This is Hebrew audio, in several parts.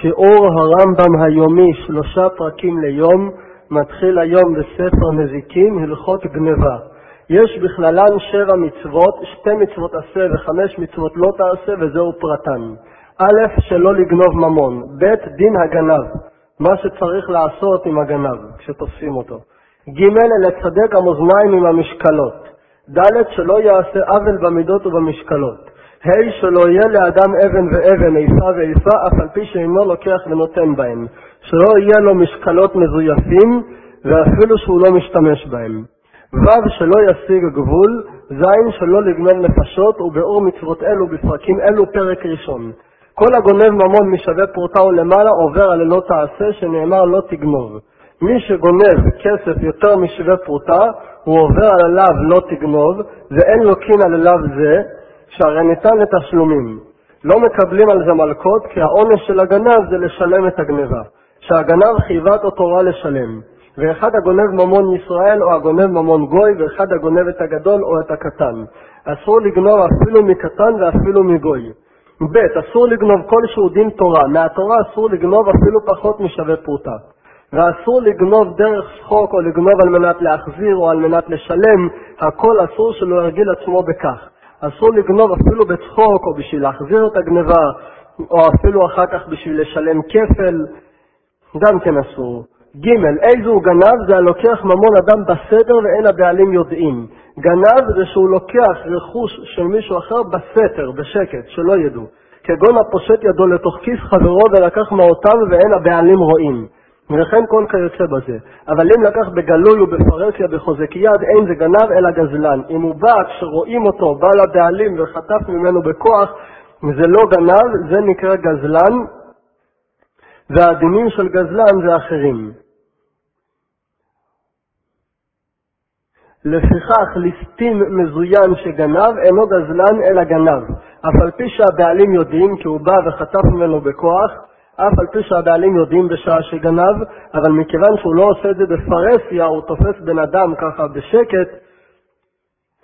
שיעור הרמב"ם היומי, שלושה פרקים ליום, מתחיל היום בספר נזיקים, הלכות גניבה. יש בכללן שבע מצוות, שתי מצוות עשה וחמש מצוות לא תעשה, וזהו פרטן. א', שלא לגנוב ממון, ב', דין הגנב, מה שצריך לעשות עם הגנב כשתופסים אותו. ג', לצדק המאזניים עם המשקלות. ד', שלא יעשה עוול במידות ובמשקלות. ה' שלא יהיה לאדם אבן ואבן, איפה ואיפה, אף על פי שאינו לוקח ונותן בהם. שלא יהיה לו משקלות מזויפים, ואפילו שהוא לא משתמש בהם. ו' שלא ישיג גבול, ז' שלא לגמל נפשות, ובאור מצוות אלו בפרקים אלו פרק ראשון. כל הגונב ממון משווה פרוטה ולמעלה עובר על לא תעשה, שנאמר לא תגנוב. מי שגונב כסף יותר משווה פרוטה, הוא עובר עליו לא תגנוב, ואין לוקין על עליו זה, שהרי ניתן לתשלומים. לא מקבלים על זה מלקות, כי העונש של הגנב זה לשלם את הגניבה. שהגנב חייבה אותו תורה לשלם. ואחד הגונב ממון ישראל או הגונב ממון גוי, ואחד הגונב את הגדול או את הקטן. אסור לגנוב אפילו מקטן ואפילו מגוי. ב. אסור לגנוב כלשהו דין תורה. מהתורה אסור לגנוב אפילו פחות משווה פרוטה. ואסור לגנוב דרך שחוק או לגנוב על מנת להחזיר או על מנת לשלם, הכל אסור שלא ירגיל עצמו בכך. אסור לגנוב אפילו בצחוק או בשביל להחזיר את הגניבה, או אפילו אחר כך בשביל לשלם כפל, גם כן אסור. ג' איזה הוא גנב? זה הלוקח ממון אדם בסתר ואין הבעלים יודעים. גנב זה שהוא לוקח רכוש של מישהו אחר בסתר, בשקט, שלא ידעו. כגון הפושט ידו לתוך כיס חברו ולקח מעותיו ואין הבעלים רואים. וכן כל כיוצא בזה. אבל אם לקח בגלוי ובפרסיה בחוזק יד, אין זה גנב אלא גזלן. אם הוא בא כשרואים אותו, בא לבעלים וחטף ממנו בכוח, זה לא גנב, זה נקרא גזלן, והדינים של גזלן זה אחרים. לפיכך ליסטים מזוין שגנב אינו גזלן אלא גנב, אף על פי שהבעלים יודעים כי הוא בא וחטף ממנו בכוח, אף על פי שהבעלים יודעים בשעה שגנב, אבל מכיוון שהוא לא עושה את זה בפרהסיה, הוא תופס בן אדם ככה בשקט,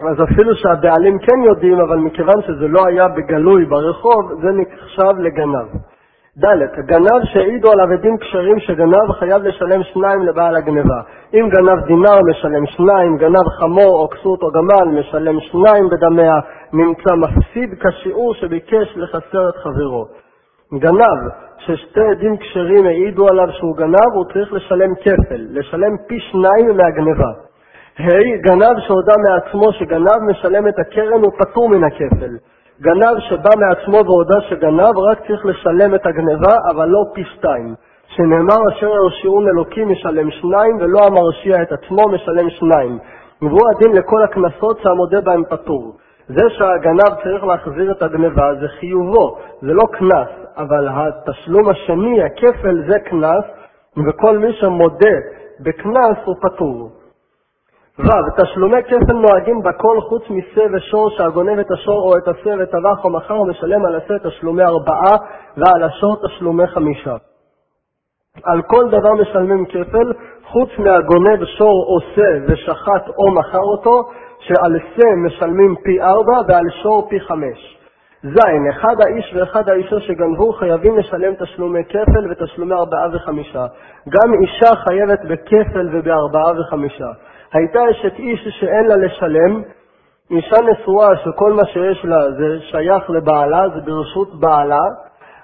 אז אפילו שהבעלים כן יודעים, אבל מכיוון שזה לא היה בגלוי ברחוב, זה נחשב לגנב. ד' גנב שהעידו עליו עדים כשרים שגנב חייב לשלם שניים לבעל הגניבה. אם גנב דינר משלם שניים, גנב חמור או כסות או גמל משלם שניים בדמיה, נמצא מפסיד כשיעור שביקש לחסר את חברו. גנב ששתי עדים כשרים העידו עליו שהוא גנב, הוא צריך לשלם כפל, לשלם פי שניים מהגניבה. ה' גנב שהודה מעצמו שגנב משלם את הקרן ופטור מן הכפל. גנב שבא מעצמו והודה שגנב, רק צריך לשלם את הגניבה, אבל לא פי שתיים. שנאמר אשר ירשיעון אלוקים משלם שניים, ולא המרשיע את עצמו משלם שניים. והוא הדין לכל הקנסות שהמודה בהם פטור. זה שהגנב צריך להחזיר את הגניבה זה חיובו, זה לא קנס, אבל התשלום השני, הכפל, זה קנס, וכל מי שמודה בקנס הוא פטור. ו. תשלומי כפל נוהגים בכל חוץ משה ושור שהגונב את השור או את השה וטבח או מכר ומשלם על השה תשלומי ארבעה ועל השור תשלומי חמישה. על כל דבר משלמים כפל חוץ מהגונב שור או שה ושחט או מכר אותו שעל שה משלמים פי ארבע ועל שור פי חמש. ז. אחד האיש ואחד האישה שגנבו חייבים לשלם תשלומי כפל ותשלומי ארבעה וחמישה. גם אישה חייבת בכפל ובארבעה וחמישה. הייתה אשת איש שאין לה לשלם, אישה נשואה שכל מה שיש לה זה שייך לבעלה, זה ברשות בעלה,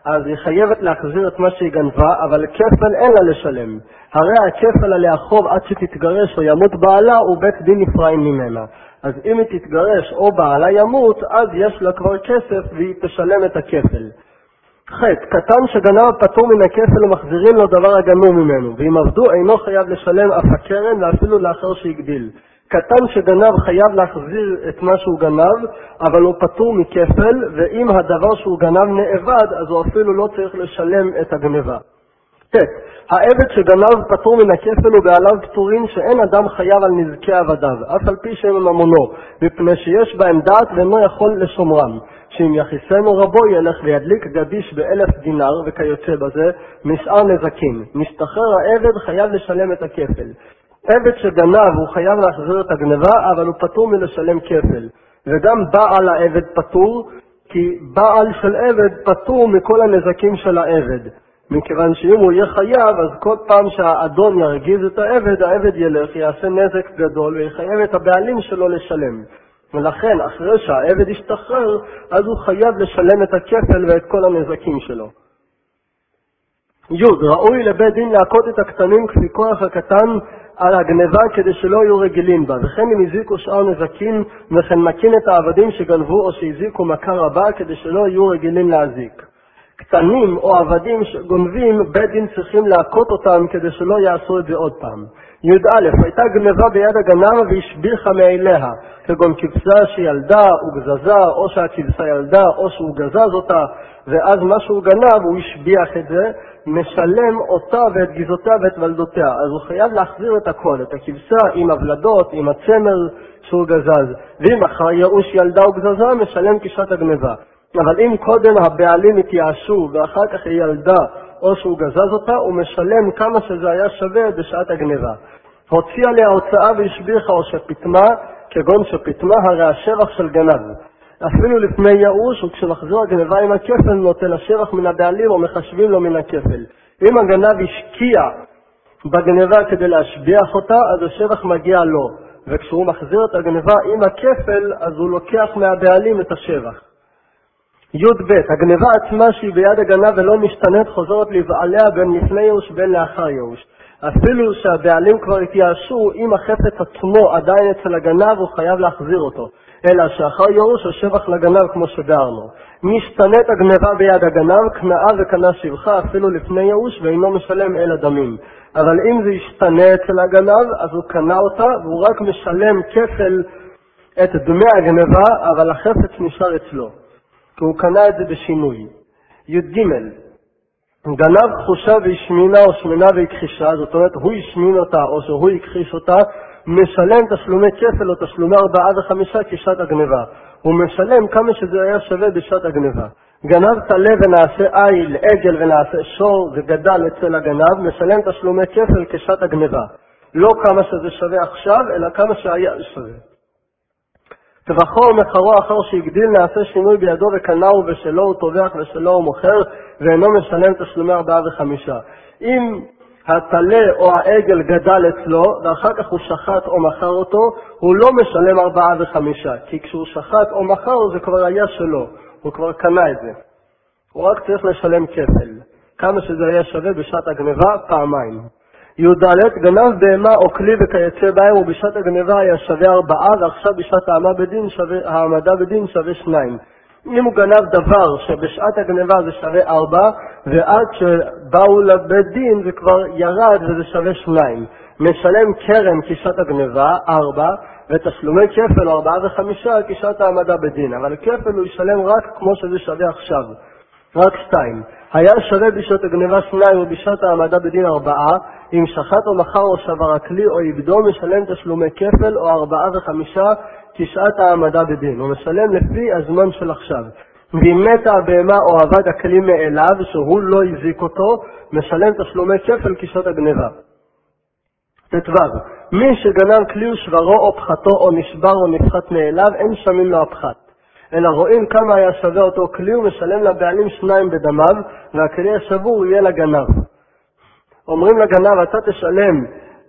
אז היא חייבת להחזיר את מה שהיא גנבה, אבל כפל אין לה לשלם. הרי הכפל עליה חוב עד שתתגרש או ימות בעלה הוא בית דין נפרד ממנה. אז אם היא תתגרש או בעלה ימות, אז יש לה כבר כסף והיא תשלם את הכפל. ח. קטן שגנב פטור מן הכפל ומחזירים לו דבר הגנוב ממנו, ואם עבדו אינו חייב לשלם אף הקרן ואפילו לאחר שהגדיל. קטן שגנב חייב להחזיר את מה שהוא גנב, אבל הוא פטור מכפל, ואם הדבר שהוא גנב נאבד, אז הוא אפילו לא צריך לשלם את הגניבה. ט. העבד שגנב פטור מן הכפל ובעליו פטורים שאין אדם חייב על נזקי עבדיו, אף על פי שהם ממונו, מפני שיש בהם דעת ואינו יכול לשומרם. שאם יכיסנו רבו ילך וידליק גדיש באלף דינר וכיוצא בזה, משאר נזקים. משתחרר העבד חייב לשלם את הכפל. עבד שגנב הוא חייב להחזיר את הגנבה, אבל הוא פטור מלשלם כפל. וגם בעל העבד פטור, כי בעל של עבד פטור מכל הנזקים של העבד. מכיוון שאם הוא יהיה חייב, אז כל פעם שהאדון ירגיז את העבד, העבד ילך, יעשה נזק גדול ויחייב את הבעלים שלו לשלם. ולכן, אחרי שהעבד ישתחרר, אז הוא חייב לשלם את הכפל ואת כל הנזקים שלו. י. ראוי לבית דין להכות את הקטנים כפי כוח הקטן על הגניבה כדי שלא יהיו רגילים בה, וכן אם הזיקו שאר נזקים, וכן מקין את העבדים שגנבו או שהזיקו מכה רבה כדי שלא יהיו רגילים להזיק. קטנים או עבדים שגונבים, בית דין צריכים להכות אותם כדי שלא יעשו את זה עוד פעם. י"א, הייתה גנבה ביד הגנב והשביחה מאליה, כגון כבשה שילדה וגזזה, או שהכבשה ילדה, או שהוא גזז אותה, ואז מה שהוא גנב, הוא השביח את זה, משלם אותה ואת גזעותיה ואת ולדותיה. אז הוא חייב להחזיר את הכל, את הכבשה עם הוולדות, עם הצמר שהוא גזז. ואם אחר ייאוש ילדה וגזזה, משלם כשעת הגניבה. אבל אם קודם הבעלים התייאשו ואחר כך היא ילדה או שהוא גזז אותה, הוא משלם כמה שזה היה שווה בשעת הגניבה. הוציאה לי ההוצאה והשביחה או שפיטמה, כגון שפיטמה הרי השבח של גנב. אפילו לפני ייאוש, וכשמחזור הגנבה עם הכפל נוטל השבח מן הבעלים או מחשבים לו מן הכפל. אם הגנב השקיע בגנבה כדי להשביח אותה, אז השבח מגיע לו, וכשהוא מחזיר את הגנבה עם הכפל, אז הוא לוקח מהבעלים את השבח. י"ב, הגניבה עצמה שהיא ביד הגנב ולא משתנית חוזרת לבעליה בין לפני ייאוש בין לאחר ייאוש. אפילו שהבעלים כבר התייאשו, אם החפץ עצמו עדיין אצל הגנב, הוא חייב להחזיר אותו. אלא שאחר ייאוש השבח לגנב כמו שביארנו. משתנית הגניבה ביד הגנב, קנאה וקנה שבחה אפילו לפני ייאוש ואינו משלם אלא דמים. אבל אם זה ישתנה אצל הגנב, אז הוא קנה אותה והוא רק משלם כפל את דמי הגניבה, אבל החפץ נשאר אצלו. כי הוא קנה את זה בשינוי. י"ג גנב חושה והשמינה או שמנה והכחישה, זאת אומרת הוא השמין אותה או שהוא הכחיש אותה, משלם תשלומי כפל או תשלומי ארבעה וחמישה כשעת הגניבה. הוא משלם כמה שזה היה שווה בשעת הגניבה. גנב טלה ונעשה איל, עגל ונעשה שור וגדל אצל הגנב, משלם תשלומי כפל כשעת הגניבה. לא כמה שזה שווה עכשיו, אלא כמה שהיה שווה. כבחור מחרו אחר שהגדיל נעשה שינוי בידו וקנהו ושלו הוא טובח ושלו הוא מוכר ואינו משלם תשלומי ארבעה וחמישה. אם הטלה או העגל גדל אצלו ואחר כך הוא שחט או מכר אותו, הוא לא משלם ארבעה וחמישה, כי כשהוא שחט או מכר זה כבר היה שלו, הוא כבר קנה את זה. הוא רק צריך לשלם כפל, כמה שזה היה שווה בשעת הגניבה, פעמיים. י"ד גנב בהמה או כלי וכיוצא בהם ובשעת הגניבה היה שווה ארבעה ועכשיו בשעת בדין שווה, העמדה בדין שווה שניים. אם הוא גנב דבר שבשעת הגניבה זה שווה ארבע ועד שבאו לבית דין זה כבר ירד וזה שווה שניים. משלם קרן כשעת הגניבה, ארבע, ותשלומי כפל ארבעה וחמישה כשעת העמדה בדין, אבל כפל הוא ישלם רק כמו שזה שווה עכשיו, רק שתיים. היה שווה בשעת הגניבה שניים ובשעת העמדה בדין ארבעה, אם שחט או מכר או שבר הכלי או איבדו, משלם תשלומי כפל או ארבעה וחמישה כשעת העמדה בדין. הוא משלם לפי הזמן של עכשיו. ואם מתה הבהמה או אבד הכלי מאליו, שהוא לא הזיק אותו, משלם תשלומי כפל כשעת הגניבה. ט"ו מי שגנב כלי ושברו או פחתו או נשבר או נפחת מאליו, אין שמים לו הפחת. אלא רואים כמה היה שווה אותו כלי ומשלם לבעלים שניים בדמיו, והכלי השבור יהיה לגנב. אומרים לגנב, אתה תשלם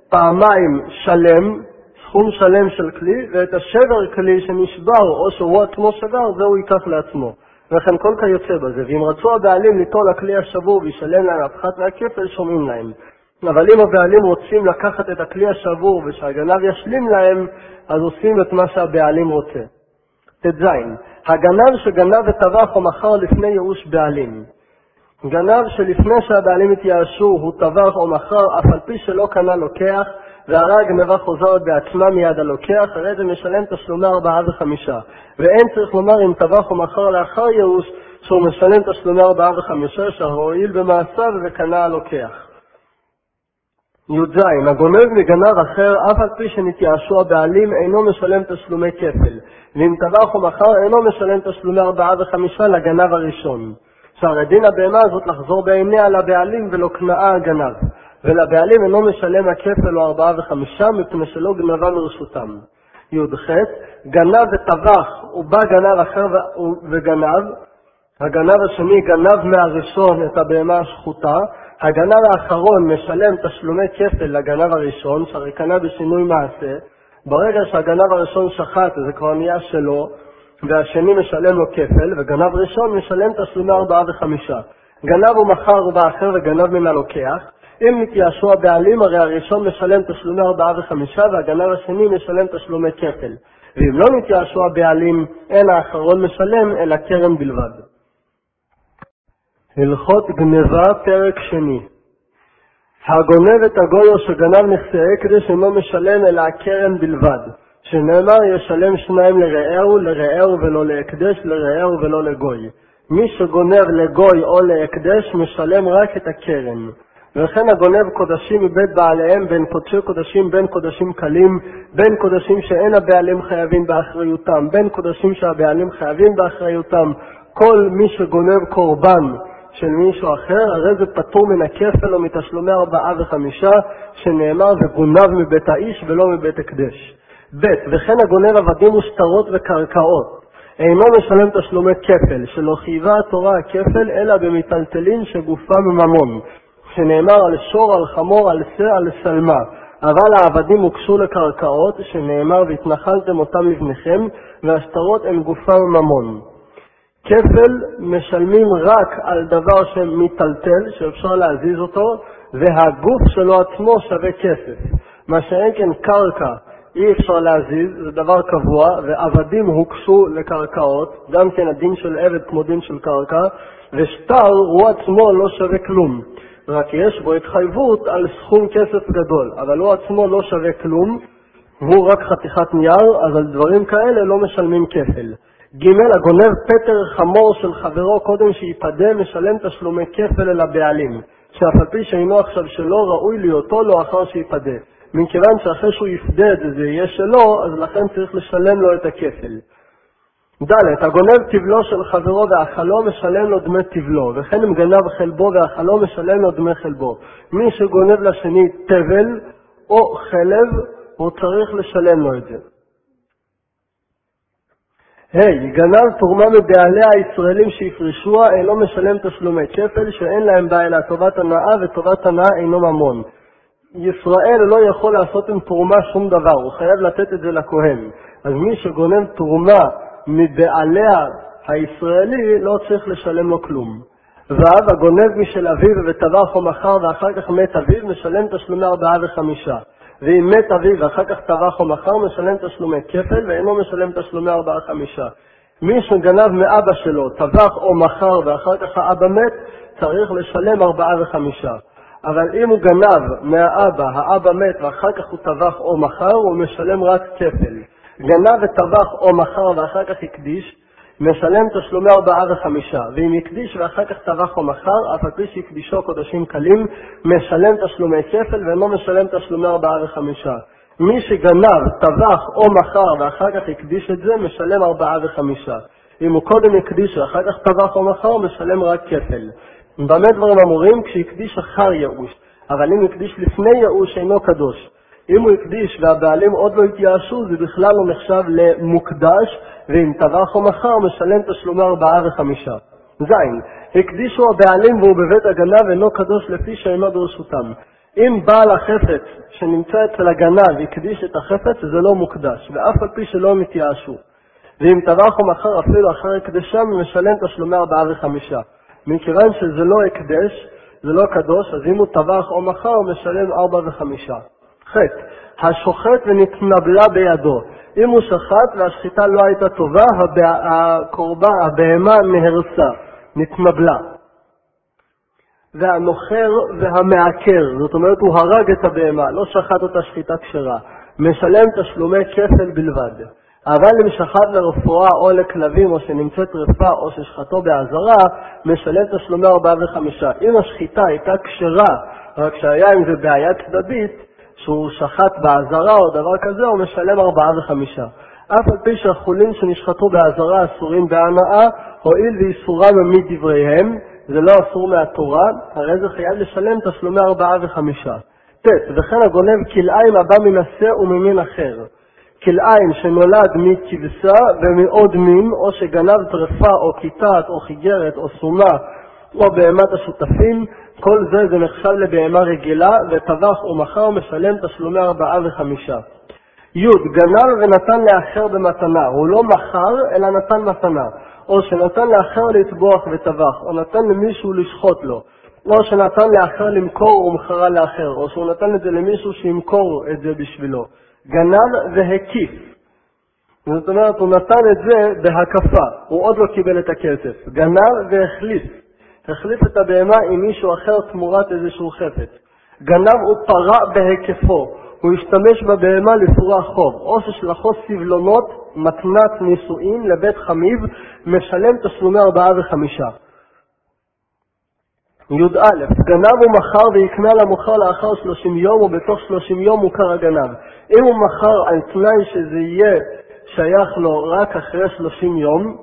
פעמיים שלם, סכום שלם של כלי, ואת השבר כלי שנשבר או שהוא עצמו שבר, זה הוא ייקח לעצמו. וכן כל כיוצא בזה. ואם רצו הבעלים ליטול הכלי השבור וישלם להם הפחת והכפל, שומעים להם. אבל אם הבעלים רוצים לקחת את הכלי השבור ושהגנב ישלים להם, אז עושים את מה שהבעלים רוצה. ט"ז הגנב שגנב וטבח או מכר לפני ייאוש בעלים. גנב שלפני שהבעלים התייאשו הוא טבח או מכר, אף על פי שלא קנה לוקח, והרי הגנבה חוזרת בעצמה מיד הלוקח, הרי זה משלם תשלומי ארבעה וחמישה. ואין צריך לומר אם טבח או מכר לאחר ייאוש, שהוא משלם תשלומי ארבעה וחמישה, שהועיל במעשיו וקנה הלוקח. י"ז הגונב מגנב אחר, אף על פי שנתייאשו הבעלים, אינו משלם תשלומי כפל. ואם טבח או מכר, אינו משלם תשלומי ארבעה וחמישה לגנב הראשון. שהרי דין הבהמה הזאת לחזור בעיניה לבעלים ולא כנעה הגנב, ולבעלים אינו משלם הכפל או ארבעה וחמישה מפני שלא גנבה מרשותם. י"ח גנב וטבח ובא גנב אחר וגנב, הגנב השני גנב מהראשון את הבהמה השחוטה, הגנב האחרון משלם תשלומי כפל לגנב הראשון, שהרי קנה בשינוי מעשה. ברגע שהגנב הראשון שחט זה כבר נהיה שלו, והשני משלם לו כפל, וגנב ראשון משלם תשלומי ארבעה וחמישה. גנב הוא מכר באחר וגנב מן הלוקח. אם נתייאשו הבעלים, הרי הראשון משלם תשלומי ארבעה וחמישה, והגנב השני משלם תשלומי כפל. ואם לא נתייאשו הבעלים, אין האחרון משלם, אלא קרן בלבד. הלכות גניבה, פרק שני הגונב את הגוי או שגנב נכסי הקדש אינו משלם אלא הקרן בלבד, שנאמר ישלם שניים לרעהו, לרעהו ולא להקדש, לרעהו ולא לגוי. מי שגונב לגוי או להקדש משלם רק את הקרן. וכן הגונב קודשים מבית בעליהם בין קודשי קודשים בין קודשים קלים, בין קודשים שאין הבעלים חייבים באחריותם, בין קודשים שהבעלים חייבים באחריותם. כל מי שגונב קורבן של מישהו אחר, הרי זה פטור מן הכפל או מתשלומי ארבעה וחמישה, שנאמר וגונב מבית האיש ולא מבית הקדש. ב. וכן הגונב עבדים ושטרות וקרקעות. אינו משלם תשלומי כפל, שלא חייבה התורה הכפל, אלא במיטלטלין שגופם ממון, שנאמר על שור, על חמור, על שא, על שלמה. אבל העבדים הוקשו לקרקעות, שנאמר והתנחלתם אותם לבניכם, והשטרות הן גופם ממון. כפל משלמים רק על דבר שמיטלטל, שאפשר להזיז אותו, והגוף שלו עצמו שווה כסף. מה שאין כן קרקע אי אפשר להזיז, זה דבר קבוע, ועבדים הוקשו לקרקעות, גם כן הדין של עבד כמו דין של קרקע, ושטר הוא עצמו לא שווה כלום. רק יש בו התחייבות על סכום כסף גדול, אבל הוא עצמו לא שווה כלום, הוא רק חתיכת נייר, אז על דברים כאלה לא משלמים כפל. ג. הגונב פטר חמור של חברו קודם שייפדה משלם תשלומי כפל אל הבעלים, שאף על פי שאינו עכשיו שלו ראוי להיותו לו אחר שייפדה. מכיוון שאחרי שהוא יפדה את זה זה יהיה שלו, אז לכן צריך לשלם לו את הכפל. ד' הגונב תבלו של חברו ואכלו משלם לו דמי תבלו, וכן אם גנב חלבו ואכלו משלם לו דמי חלבו. מי שגונב לשני תבל או חלב, הוא צריך לשלם לו את זה. ה' hey, גנב תרומה מבעליה הישראלים שהפרישוה אינו משלם תשלומי כפל שאין להם אלא טובת הנאה וטובת הנאה אינו ממון. ישראל לא יכול לעשות עם תרומה שום דבר, הוא חייב לתת את זה לכהן. אז מי שגונב תרומה מבעליה הישראלי לא צריך לשלם לו כלום. ו' הגונב משל אביו וטבח או מכר ואחר כך מת אביו משלם תשלומי ארבעה וחמישה. ואם מת אביו ואחר כך טבח או מכר, משלם תשלומי כפל ואינו משלם תשלומי ארבעה חמישה. מי שגנב מאבא שלו, טבח או מכר ואחר כך האבא מת, צריך לשלם ארבעה וחמישה. אבל אם הוא גנב מהאבא, האבא מת ואחר כך הוא טבח או מכר, הוא משלם רק כפל. גנב וטבח או מכר ואחר כך הקדיש, משלם תשלומי ארבעה וחמישה, ואם הקדיש ואחר כך טבח או מכר, אף על פי שהקדישו קודשים קלים, משלם תשלומי כפל ואינו משלם תשלומי ארבעה וחמישה. מי שגנב, טבח או מכר ואחר כך הקדיש את זה, משלם ארבעה וחמישה. אם הוא קודם הקדיש ואחר כך טבח או מכר, משלם רק כפל. במה דברים אמורים? כשהקדיש אחר ייאוש, אבל אם הקדיש לפני ייאוש אינו קדוש. אם הוא הקדיש והבעלים עוד לא התייאשו, זה בכלל לא נחשב למוקדש, ואם טבח או מכר, משלם תשלומי ארבעה וחמישה. ז. הקדישו הבעלים והוא בבית הגנב אינו קדוש לפי שאינו ברשותם. אם בעל החפץ שנמצא אצל הגנב הקדיש את החפץ, זה לא מוקדש, ואף על פי שלא הם התייאשו. ואם טבח או מכר אפילו אחר הקדשם, משלם תשלומי ארבעה וחמישה. מכיוון שזה לא הקדש, זה לא קדוש, אז אם הוא טבח או מכר, הוא משלם ארבע וחמישה. ח. השוחט ונתנבלה בידו. אם הוא שחט והשחיטה לא הייתה טובה, הקורבן, הבהמה נהרסה, נתנבלה. והנוחר והמעקר, זאת אומרת הוא הרג את הבהמה, לא שחט אותה שחיטה כשרה, משלם תשלומי כפל בלבד. אבל אם שחט לרפואה או לכלבים או שנמצאת רפה או ששחטו באזהרה, משלם תשלומי ארבעה וחמישה. אם השחיטה הייתה כשרה, רק שהיה עם זה בעיה צדדית, שהוא שחט באזהרה או דבר כזה, הוא משלם ארבעה וחמישה. אף על פי שהחולים שנשחטו באזהרה אסורים בהנאה, הואיל ואיסורם מדבריהם, זה לא אסור מהתורה, הרי זה חייב לשלם תשלומי ארבעה וחמישה. ט. וכן הגונב כלאיים הבא השה וממין אחר. כלאיים שנולד מכבשה ומעוד מין, או שגנב טרפה או כיתת או חיגרת או סומה או בהמת השותפים, כל זה זה נחשב לבהמה רגילה, וטבח ומכר משלם תשלומי ארבעה וחמישה. י. גנב ונתן לאחר במתנה, הוא לא מכר אלא נתן מתנה, או שנתן לאחר לטבוח וטבח, או נתן למישהו לשחוט לו, או שנתן לאחר למכור ומכרה לאחר, או שהוא נתן את זה למישהו שימכור את זה בשבילו. גנב והקיף. זאת אומרת, הוא נתן את זה בהקפה, הוא עוד לא קיבל את הכסף. גנב והחליף. החליף את הבהמה עם מישהו אחר תמורת איזשהו חפץ. גנב הוא פרע בהיקפו, הוא השתמש בבהמה לפרוע חוב, או ששלחו סבלונות, מתנת נישואין לבית חמיב, משלם תשלומי ארבעה וחמישה. י"א, גנב הוא מכר ויקנה למוכר לאחר שלושים יום, ובתוך שלושים יום מוכר הגנב. אם הוא מכר על תנאי שזה יהיה שייך לו רק אחרי שלושים יום,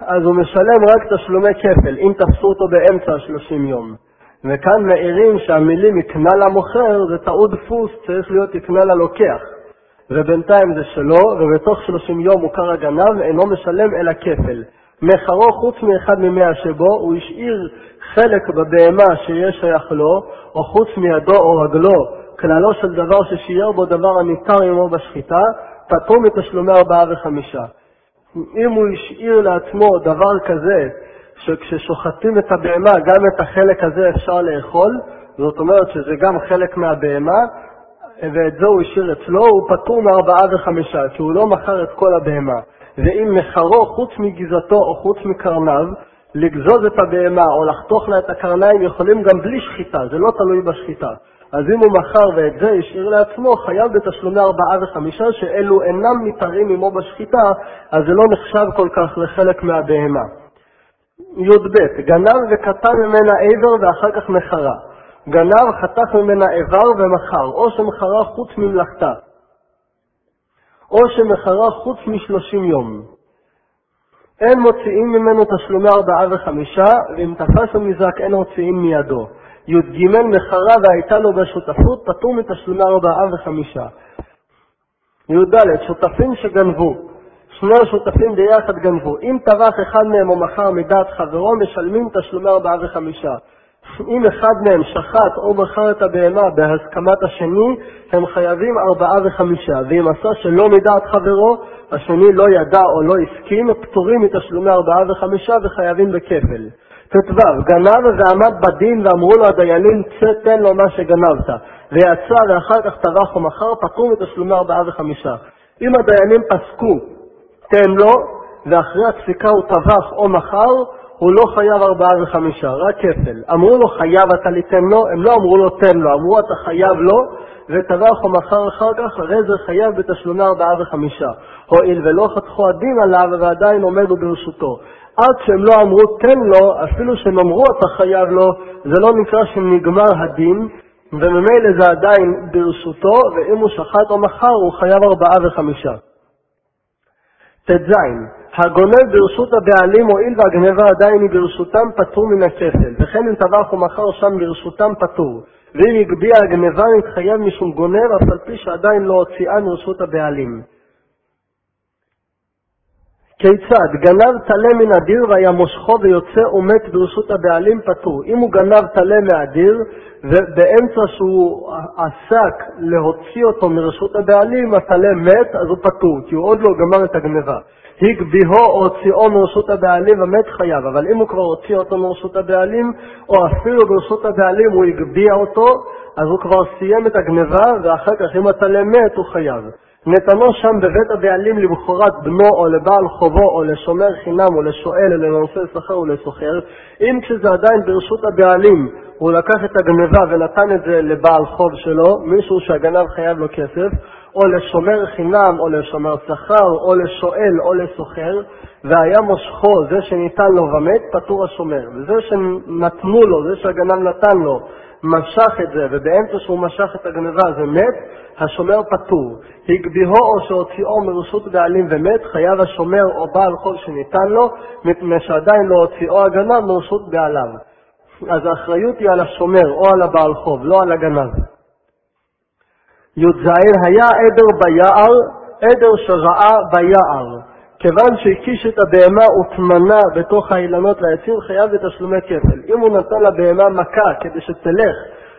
אז הוא משלם רק תשלומי כפל, אם תפסו אותו באמצע השלושים יום. וכאן מעירים שהמילים יקנה למוכר זה טעות דפוס, צריך להיות יקנה ללוקח. ובינתיים זה שלו, ובתוך שלושים יום מוכר הגנב, אינו משלם אלא כפל. מחרו חוץ מאחד ממאה שבו, הוא השאיר חלק בבהמה שיש שייך לו, או חוץ מידו או רגלו, כללו של דבר ששיער בו דבר הניתר עמו בשחיטה, פטור מתשלומי ארבעה וחמישה. אם הוא השאיר לעצמו דבר כזה, שכששוחטים את הבהמה, גם את החלק הזה אפשר לאכול, זאת אומרת שזה גם חלק מהבהמה, ואת זה הוא השאיר אצלו, הוא פטור מארבעה וחמישה, כי הוא לא מכר את כל הבהמה. ואם מחרו חוץ מגזעתו או חוץ מקרניו, לגזוז את הבהמה או לחתוך לה את הקרניים יכולים גם בלי שחיטה, זה לא תלוי בשחיטה. אז אם הוא מכר ואת זה השאיר לעצמו, חייב בתשלומי ארבעה וחמישה, שאלו אינם ניתרים עמו בשחיטה, אז זה לא נחשב כל כך לחלק מהבהמה. י"ב, גנב וקטע ממנה עבר ואחר כך מכרה. גנב, חתך ממנה איבר ומכר, או שמכרה חוץ ממלאכתה, או שמכרה חוץ משלושים יום. אין מוציאים ממנו תשלומי ארבעה וחמישה, ואם תפס המזרק אין מוציאים מידו. י"ג מכרה והייתה לו בשותפות, פטור מתשלומי ארבעה וחמישה. י"ד שותפים שגנבו, שני השותפים ביחד גנבו. אם טבח אחד מהם או מכר מדעת חברו, משלמים תשלומי ארבעה וחמישה. אם אחד מהם שחט או מכר את הבהמה בהסכמת השני, הם חייבים ארבעה וחמישה. ואם עשה שלא מדעת חברו, השני לא ידע או לא הסכים, פטורים מתשלומי ארבעה וחמישה וחייבים בכפל. ט"ו, גנב ועמד בדין ואמרו לו הדיינים, צא תן לו מה שגנבת. ויצא ואחר כך טבח או מכר, פטרו מתשלומי ארבעה וחמישה. אם הדיינים פסקו, תן לו, ואחרי הפסיקה הוא טבח או מכר, הוא לא חייב ארבעה וחמישה, רק כפל. אמרו לו חייב אתה ליתן לו, הם לא אמרו לו תן לו, אמרו אתה חייב לו, וטבח או מכר אחר כך, הרי זה חייב בתשלומי ארבעה וחמישה. הואיל ולא חתכו הדין עליו ועדיין עומדו ברשותו. עד שהם לא אמרו תן לו, אפילו שהם אמרו אתה חייב לו, זה לא נקרא שנגמר הדין, וממילא זה עדיין ברשותו, ואם הוא שחט או מכר הוא חייב ארבעה וחמישה. ט"ז הגונב ברשות הבעלים הואיל והגנבה עדיין היא ברשותם פטור מן הכפל, וכן אם טבח ומכר שם ברשותם פטור, ואם הגביה הגנבה מתחייב משום גונב אף על פי שעדיין לא הוציאה מרשות הבעלים. כיצד? גנב טלה מן הדיר והיה מושכו ויוצא ומת ברשות הבעלים פטור. אם הוא גנב טלה מהדיר ובאמצע שהוא עסק להוציא אותו מרשות הבעלים, הטלה מת, אז הוא פטור, כי הוא עוד לא גמר את הגניבה. הגביהו או הוציאו מרשות הבעלים המת חייב, אבל אם הוא כבר הוציא אותו מרשות הבעלים, או אפילו ברשות הבעלים הוא הגביה אותו, אז הוא כבר סיים את הגניבה, ואחר כך אם הטלה מת הוא חייב. נתנו שם בבית הבעלים למחרת בנו או לבעל חובו או לשומר חינם או לשואל או לנושא שכר או לסוחר, אם כשזה עדיין ברשות הבעלים הוא לקח את הגניבה ונתן את זה לבעל חוב שלו, מישהו שהגנב חייב לו כסף, או לשומר חינם או לשומר שכר או לשואל או לסוחר, והיה מושכו, זה שניתן לו ומת, פטור השומר. וזה שנתנו לו, זה שהגנב נתן לו, משך את זה, ובאמצע שהוא משך את הגניבה זה מת, השומר פטור. הגביהו או שהוציאו מרשות בעלים ומת, חייב השומר או בעל חוב שניתן לו, מפני שעדיין לא הוציאו הגנב מרשות בעליו. אז האחריות היא על השומר או על הבעל חוב, לא על הגנב. י"ז היה עדר ביער, עדר שראה ביער, כיוון שהקיש את הבהמה וטמנה בתוך האילנות והעצים, חייב בתשלומי כפל. אם הוא נתן לבהמה מכה כדי שתלך,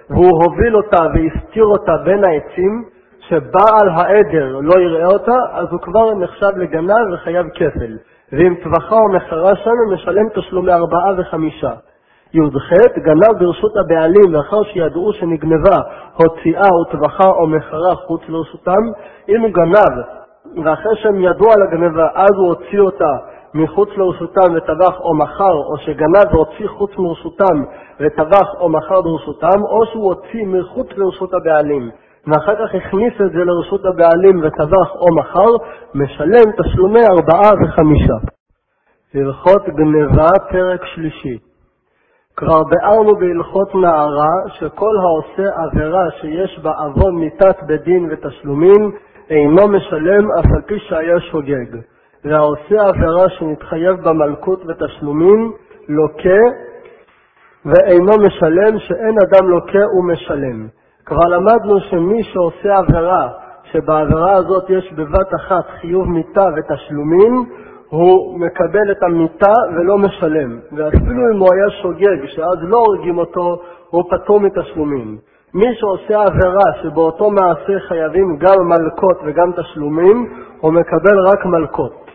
והוא הוביל אותה והסתיר אותה בין העצים, שבעל העדר לא יראה אותה, אז הוא כבר נחשב לגנב וחייב כפל. ואם טבחה או מחרה שם, הוא משלם תשלומי ארבעה וחמישה. י"ח גנב ברשות הבעלים לאחר שידעו שנגנבה, הוציאה או טבחה או מחרה חוץ לרשותם. אם הוא גנב ואחרי שהם ידעו על הגנבה, אז הוא הוציא אותה מחוץ לרשותם וטבח או מכר, או שגנב והוציא חוץ מרשותם וטבח או מכר ברשותם, או שהוא הוציא מחוץ לרשות הבעלים. ואחר כך הכניס את זה לרשות הבעלים וטבח או מכר, משלם תשלומי ארבעה וחמישה. הלכות גניבה, פרק שלישי. כבר ביארנו בהלכות נערה שכל העושה עבירה שיש בה עוון מיתת בדין ותשלומים אינו משלם אף על פי שהיה שוגג. והעושה עבירה שנתחייב במלכות ותשלומים לוקה ואינו משלם, שאין אדם לוקה ומשלם. כבר למדנו שמי שעושה עבירה, שבעבירה הזאת יש בבת אחת חיוב מיתה ותשלומים, הוא מקבל את המיתה ולא משלם. ואפילו אם הוא היה שוגג, שאז לא הורגים אותו, הוא פטור מתשלומים. מי שעושה עבירה שבאותו מעשה חייבים גם מלקות וגם תשלומים, הוא מקבל רק מלקות.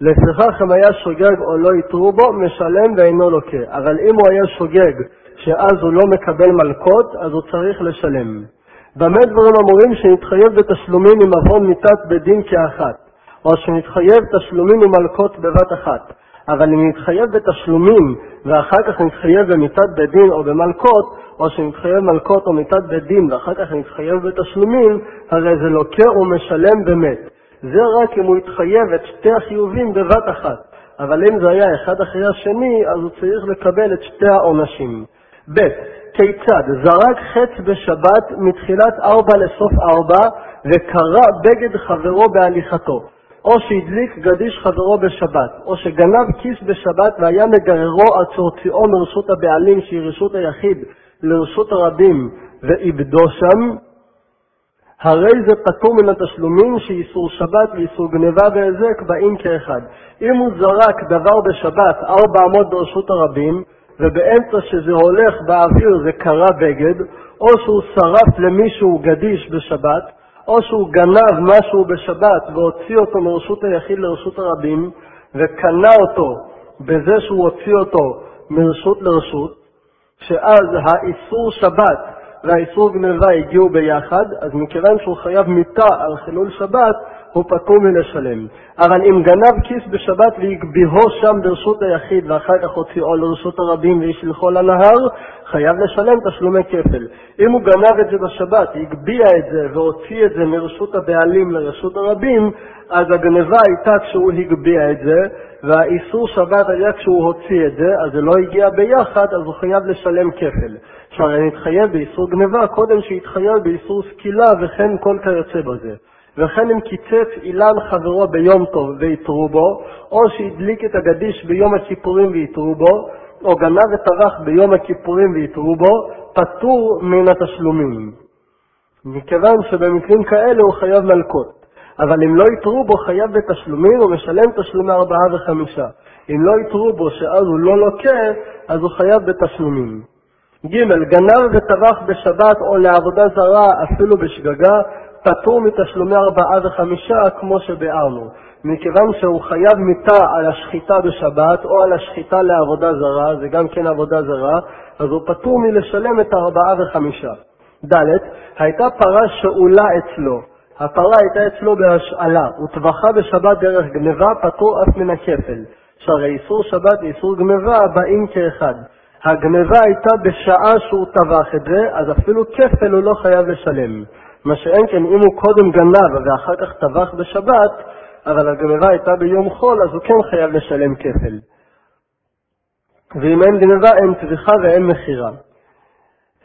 לפיכך אם היה שוגג או לא יתרו בו, משלם ואינו לוקה. אבל אם הוא היה שוגג שאז הוא לא מקבל מלקות, אז הוא צריך לשלם. במה דברים אמורים שנתחייב בתשלומים עם עוון מיתת בית דין כאחת, או שנתחייב תשלומים ומלקות בבת אחת. אבל אם נתחייב בתשלומים ואחר כך נתחייב במיתת בית דין או במלקות, או שנתחייב מלקות או מיתת בית דין ואחר כך נתחייב בתשלומים, הרי זה לוקה ומשלם ומת. זה רק אם הוא יתחייב את שתי החיובים בבת אחת. אבל אם זה היה אחד אחרי השני, אז הוא צריך לקבל את שתי העונשים. ב. כיצד זרק חץ בשבת מתחילת ארבע לסוף ארבע וקרע בגד חברו בהליכתו, או שהדליק גדיש חברו בשבת, או שגנב כיס בשבת והיה מגררו עד שהוציאו מרשות הבעלים שהיא רשות היחיד לרשות הרבים ואיבדו שם, הרי זה פטור מן התשלומים שאיסור שבת ואיסור גניבה והיזק באים כאחד. אם הוא זרק דבר בשבת ארבע אמות ברשות הרבים, ובאמצע שזה הולך באוויר זה קרה בגד, או שהוא שרף למישהו גדיש בשבת, או שהוא גנב משהו בשבת והוציא אותו מרשות היחיד לרשות הרבים, וקנה אותו בזה שהוא הוציא אותו מרשות לרשות, שאז האיסור שבת והאיסור גנבה הגיעו ביחד, אז מכיוון שהוא חייב מיתה על חילול שבת, הוא פטור מלשלם. אבל אם גנב כיס בשבת והגביהו שם ברשות היחיד ואחר כך הוציאו לרשות הרבים והשלחו לנהר, חייב לשלם תשלומי כפל. אם הוא גנב את זה בשבת, הגביה את זה והוציא את זה מרשות הבעלים לרשות הרבים, אז הגנבה הייתה כשהוא הגביה את זה, והאיסור שבת היה כשהוא הוציא את זה, אז זה לא הגיע ביחד, אז הוא חייב לשלם כפל. שהרי נתחייב באיסור גנבה קודם שהתחייב באיסור סקילה וכן כל כיוצא בזה. וכן אם קיצץ אילן חברו ביום טוב ויתרו בו, או שהדליק את הגדיש ביום הכיפורים ויתרו בו, או גנב וטרח ביום הכיפורים ויתרו בו, פטור מן התשלומים. מכיוון שבמקרים כאלה הוא חייב מלקות. אבל אם לא יתרו בו חייב בתשלומים, הוא משלם תשלומי ארבעה וחמישה. אם לא יתרו בו שאז הוא לא לוקה, אז הוא חייב בתשלומים. ג. גנב וטרח בשבת או לעבודה זרה אפילו בשגגה, פטור מתשלומי ארבעה וחמישה כמו שביארנו, מכיוון שהוא חייב מיתה על השחיטה בשבת או על השחיטה לעבודה זרה, זה גם כן עבודה זרה, אז הוא פטור מלשלם את הארבעה וחמישה. ד. הייתה פרה שאולה אצלו, הפרה הייתה אצלו בהשאלה, וטבחה בשבת דרך גניבה, פטור אף מן הכפל, שהרי איסור שבת ואיסור גניבה באים כאחד. הגניבה הייתה בשעה שהוא טבח את זה, אז אפילו כפל הוא לא חייב לשלם. מה שאין כן, אם הוא קודם גנב ואחר כך טבח בשבת, אבל הגנבה הייתה ביום חול, אז הוא כן חייב לשלם כפל. ואם אין גנבה, אין טביחה ואין מכירה.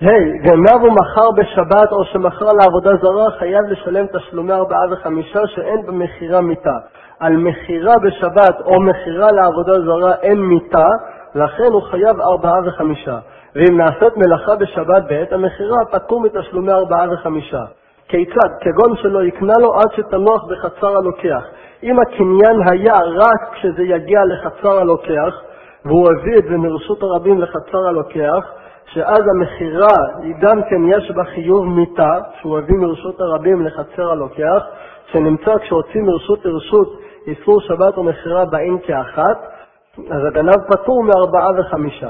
ה' hey, גנב ומכר בשבת או שמכר לעבודה זרה, חייב לשלם תשלומי ארבעה וחמישה שאין במכירה מיתה. על מכירה בשבת או מכירה לעבודה זרה אין מיתה, לכן הוא חייב ארבעה וחמישה. ואם נעשית מלאכה בשבת בעת המכירה, פטור מתשלומי ארבעה וחמישה. כיצד? כגון שלא יקנה לו עד שתנוח בחצר הלוקח. אם הקניין היה רק כשזה יגיע לחצר הלוקח, והוא הביא את זה מרשות הרבים לחצר הלוקח, שאז המכירה היא גם כן יש בה חיוב מיתה, שהוא הביא מרשות הרבים לחצר הלוקח, שנמצא כשהוציא מרשות לרשות איסור שבת ומכירה באים כאחת, אז הגנב פטור מארבעה וחמישה.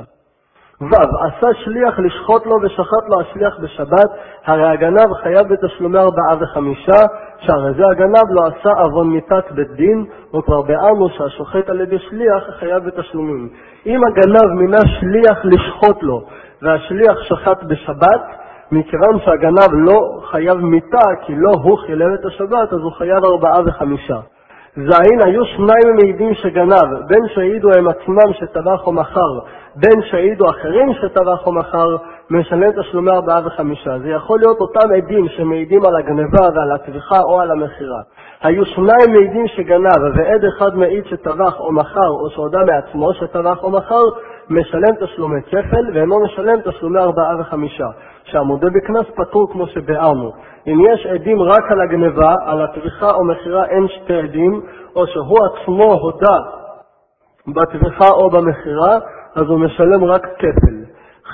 ו. עשה שליח לשחוט לו ושחט לו השליח בשבת, הרי הגנב חייב בתשלומי ארבעה וחמישה, שהרי זה הגנב לא עשה עוון מיתת בית דין, וכבר ביארנו שהשוחט על ידי שליח חייב בתשלומים. אם הגנב מינה שליח לשחוט לו, והשליח שחט בשבת, מכיוון שהגנב לא חייב מיתה, כי לא הוא חילל את השבת, אז הוא חייב ארבעה וחמישה. זין היו שניים מעידים שגנב, בין שהעידו הם עצמם שטבח או מכר, בין שהעידו אחרים שטבח או מכר, משלם תשלומי ארבעה וחמישה. זה יכול להיות אותם עדים שמעידים על הגנבה ועל הטביחה או על המכירה. היו שניים מעידים שגנב, ועד אחד מעיד שטבח או מכר, או שהודה מעצמו שטבח או מכר, משלם תשלומי כפל, ואינו משלם תשלומי ארבעה וחמישה. שהמודה בקנס פטור כמו שביארנו. אם יש עדים רק על הגניבה, על הטביחה או מכירה אין שתי עדים, או שהוא עצמו הודה בטביחה או במכירה, אז הוא משלם רק כפל.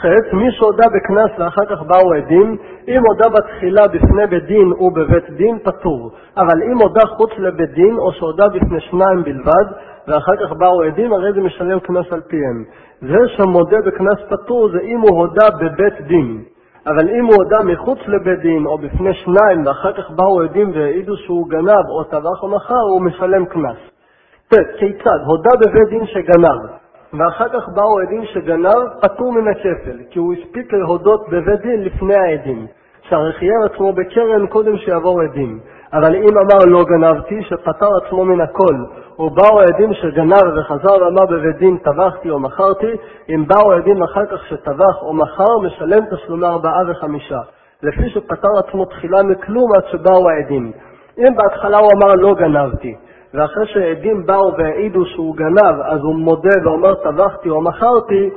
ח' מי שהודה בקנס ואחר כך באו עדים, אם הודה בתחילה בפני בית דין ובבית דין, פטור. אבל אם הודה חוץ לבית דין, או שהודה בפני שניים בלבד, ואחר כך באו עדים, הרי זה משלם קנס על פיהם. זה שמודה בקנס פטור זה אם הוא הודה בבית דין. אבל אם הוא הודה מחוץ לבית דין או בפני שניים ואחר כך באו עדים והעידו שהוא גנב או טבח או מכר, הוא משלם קנס. ט', כיצד? הודה בבית דין שגנב, ואחר כך באו עדים שגנב, פטור מן הכפל, כי הוא הספיק להודות בבית דין לפני העדים, שהרי חייב עצמו בקרן קודם שיבואו עדים. אבל אם אמר לא גנבתי, שפטר עצמו מן הכל, ובאו העדים שגנב וחזר ואמר בבית דין טבחתי או מכרתי, אם באו העדים אחר כך שטבח או מכר, משלם תשלומי ארבעה וחמישה, לפי שפטר עצמו תחילה מכלום עד שבאו העדים. אם בהתחלה הוא אמר לא גנבתי, ואחרי שהעדים באו והעידו שהוא גנב, אז הוא מודה ואומר טבחתי או מכרתי,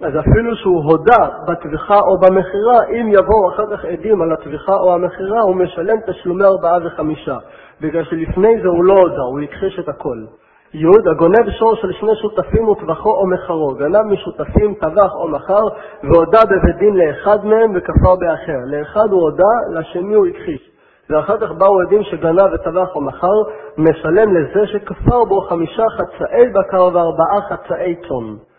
אז אפילו שהוא הודה בטביחה או במכירה, אם יבואו אחר כך עדים על הטביחה או המכירה, הוא משלם תשלומי ארבעה וחמישה. בגלל שלפני זה הוא לא הודה, הוא הכחיש את הכל. י. הגונב שור של שני שותפים וטבחו או מכרו, גנב משותפים, טבח או מכר, והודה בבית דין לאחד מהם וכפר באחר. לאחד הוא הודה, לשני הוא הכחיש. ואחר כך באו עדים שגנב וטבח או מכר, משלם לזה שכפר בו חמישה חצאי בקר וארבעה חצאי צאן.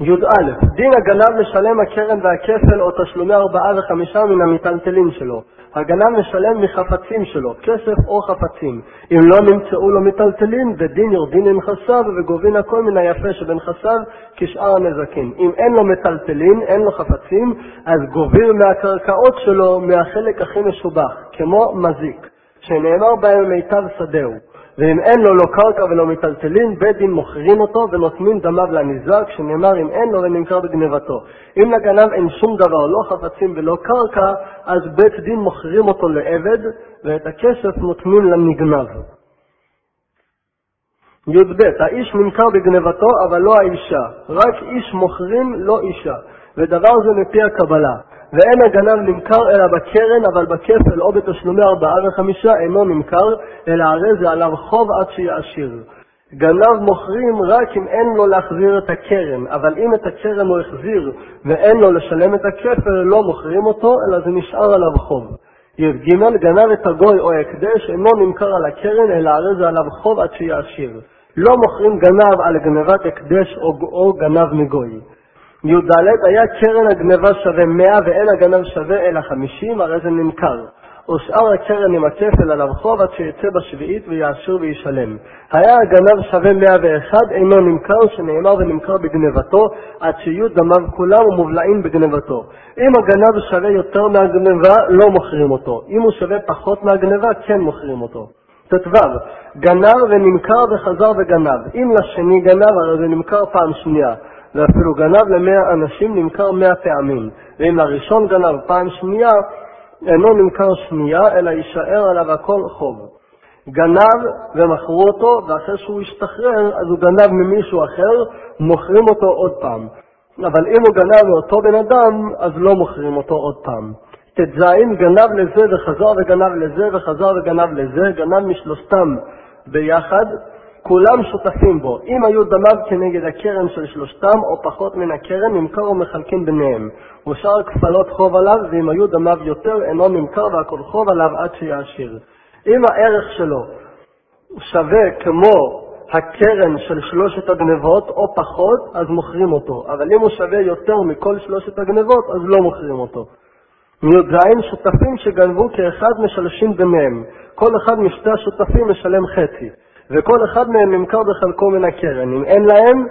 י"א דין הגנב משלם הקרן והכפל או תשלומי ארבעה וחמישה מן המיטלטלין שלו. הגנב משלם מחפצים שלו, כסף או חפצים. אם לא נמצאו לו מיטלטלין, בדין יורדין לנכסיו וגובין הכל מן היפה שבנכסיו כשאר הנזקים. אם אין לו מיטלטלין, אין לו חפצים, אז גוביר מהקרקעות שלו מהחלק הכי משובח, כמו מזיק, שנאמר בהם מיטב שדהו. ואם אין לו לא קרקע ולא מיטלטלין, בית דין מוכרים אותו ונותנים דמיו לניזק, שנאמר אם אין לו ונמכר בגנבתו. אם לגנב אין שום דבר, לא חפצים ולא קרקע, אז בית דין מוכרים אותו לעבד, ואת הכסף נותנים לנגנב. י"ב האיש נמכר בגנבתו, אבל לא האישה. רק איש מוכרים, לא אישה. ודבר זה מפי הקבלה. ואין הגנב נמכר אלא בקרן, אבל בכפל או בתשלומי ארבעה וחמישה אינו נמכר, אלא הרי זה עליו חוב עד שיהיה עשיר. גנב מוכרים רק אם אין לו להחזיר את הקרן, אבל אם את הקרן הוא החזיר ואין לו לשלם את הכפל, לא מוכרים אותו, אלא זה נשאר עליו חוב. י"ג גנב את הגוי או ההקדש אינו נמכר על הקרן, אלא הרי זה עליו חוב עד שיהיה עשיר. לא מוכרים גנב על גנבת הקדש או, או גנב מגוי. י"ד היה קרן הגנבה שווה 100 ואין הגנב שווה אלא 50, הרי זה נמכר. ושאר הקרן עם הכפל עליו חוב עד שיצא בשביעית ויעשיר וישלם. היה הגנב שווה 101 אינו נמכר, שנאמר ונמכר בגנבתו, עד שיהיו דמיו כולם ומובלעים בגנבתו. אם הגנב שווה יותר מהגנבה, לא מוכרים אותו. אם הוא שווה פחות מהגנבה, כן מוכרים אותו. ט"ו גנב ונמכר וחזר וגנב. אם לשני גנב, הרי זה נמכר פעם שנייה. ואפילו גנב למאה אנשים נמכר מאה פעמים, ואם לראשון גנב פעם שנייה, אינו נמכר שנייה, אלא יישאר עליו הכל חוב. גנב ומכרו אותו, ואחרי שהוא השתחרר, אז הוא גנב ממישהו אחר, מוכרים אותו עוד פעם. אבל אם הוא גנב מאותו בן אדם, אז לא מוכרים אותו עוד פעם. ט"ז גנב לזה וחזר וגנב לזה וחזר וגנב לזה, גנב משלושתם ביחד, כולם שותפים בו. אם היו דמיו כנגד הקרן של שלושתם או פחות מן הקרן, נמכר ומחלקים ביניהם. ושאר כפלות חוב עליו, ואם היו דמיו יותר, אינו נמכר והכל חוב עליו עד שיעשיר. אם הערך שלו שווה כמו הקרן של שלושת הגנבות או פחות, אז מוכרים אותו. אבל אם הוא שווה יותר מכל שלושת הגנבות, אז לא מוכרים אותו. י"ז שותפים שגנבו כאחד משלשים ביניהם. כל אחד משתי השותפים משלם חצי, וכל אחד מהם נמכר בחלקו מן הקרן. אם אין להם,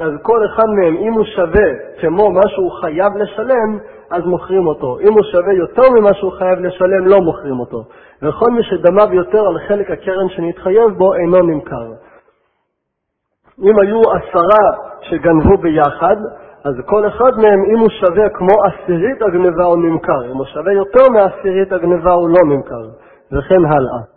אז כל אחד מהם, אם הוא שווה כמו מה שהוא חייב לשלם, אז מוכרים אותו. אם הוא שווה יותר ממה שהוא חייב לשלם, לא מוכרים אותו. וכל מי שדמיו יותר על חלק הקרן שנתחייב בו, אינו נמכר. אם היו עשרה שגנבו ביחד, אז כל אחד מהם, אם הוא שווה כמו עשירית הגניבה, הוא נמכר. אם הוא שווה יותר מעשירית הגניבה, הוא לא נמכר. וכן הלאה.